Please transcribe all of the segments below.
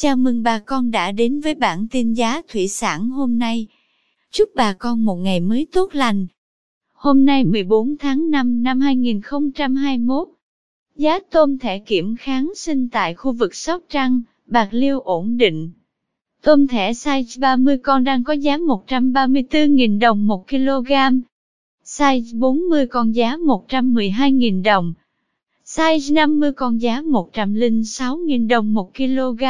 Chào mừng bà con đã đến với bản tin giá thủy sản hôm nay. Chúc bà con một ngày mới tốt lành. Hôm nay 14 tháng 5 năm 2021, giá tôm thẻ kiểm kháng sinh tại khu vực Sóc Trăng, Bạc Liêu ổn định. Tôm thẻ size 30 con đang có giá 134.000 đồng 1 kg. Size 40 con giá 112.000 đồng. Size 50 con giá 106.000 đồng 1 kg.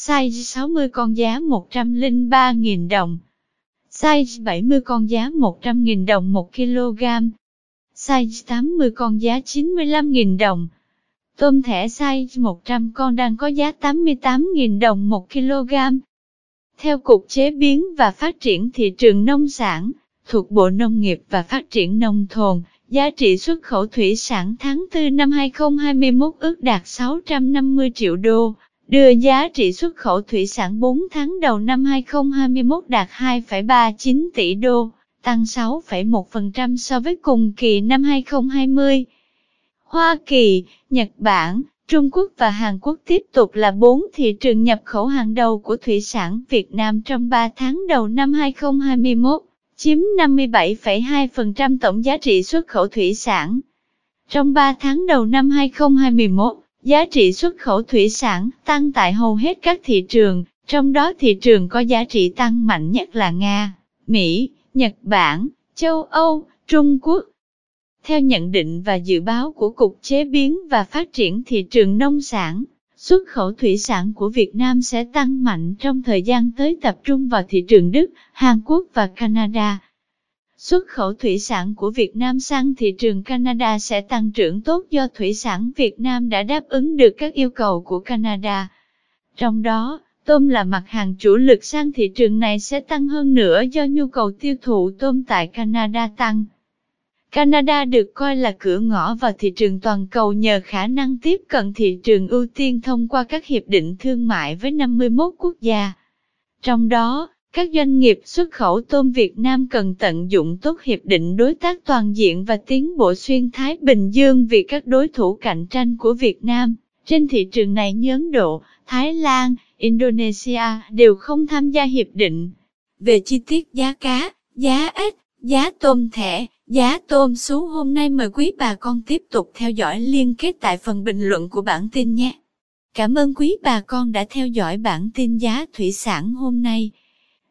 Size 60 con giá 103.000 đồng. Size 70 con giá 100.000 đồng 1 kg. Size 80 con giá 95.000 đồng. Tôm thẻ size 100 con đang có giá 88.000 đồng 1 kg. Theo Cục Chế biến và Phát triển Thị trường Nông sản, thuộc Bộ Nông nghiệp và Phát triển Nông thôn, giá trị xuất khẩu thủy sản tháng 4 năm 2021 ước đạt 650 triệu đô, đưa giá trị xuất khẩu thủy sản 4 tháng đầu năm 2021 đạt 2,39 tỷ đô, tăng 6,1% so với cùng kỳ năm 2020. Hoa Kỳ, Nhật Bản, Trung Quốc và Hàn Quốc tiếp tục là bốn thị trường nhập khẩu hàng đầu của thủy sản Việt Nam trong 3 tháng đầu năm 2021, chiếm 57,2% tổng giá trị xuất khẩu thủy sản. Trong 3 tháng đầu năm 2021, giá trị xuất khẩu thủy sản tăng tại hầu hết các thị trường, trong đó thị trường có giá trị tăng mạnh nhất là Nga, Mỹ, Nhật Bản, châu Âu, Trung Quốc. Theo nhận định và dự báo của Cục Chế biến và Phát triển Thị trường Nông sản, xuất khẩu thủy sản của Việt Nam sẽ tăng mạnh trong thời gian tới tập trung vào thị trường Đức, Hàn Quốc và Canada. Xuất khẩu thủy sản của Việt Nam sang thị trường Canada sẽ tăng trưởng tốt do thủy sản Việt Nam đã đáp ứng được các yêu cầu của Canada. Trong đó, tôm là mặt hàng chủ lực sang thị trường này sẽ tăng hơn nữa do nhu cầu tiêu thụ tôm tại Canada tăng. Canada được coi là cửa ngõ vào thị trường toàn cầu nhờ khả năng tiếp cận thị trường ưu tiên thông qua các hiệp định thương mại với 51 quốc gia. Trong đó, các doanh nghiệp xuất khẩu tôm Việt Nam cần tận dụng tốt hiệp định đối tác toàn diện và tiến bộ xuyên Thái Bình Dương vì các đối thủ cạnh tranh của Việt Nam trên thị trường này như Ấn Độ, Thái Lan, Indonesia đều không tham gia hiệp định. Về chi tiết giá cá, giá ếch, giá tôm thẻ, giá tôm sú hôm nay mời quý bà con tiếp tục theo dõi liên kết tại phần bình luận của bản tin nhé. Cảm ơn quý bà con đã theo dõi bản tin giá thủy sản hôm nay.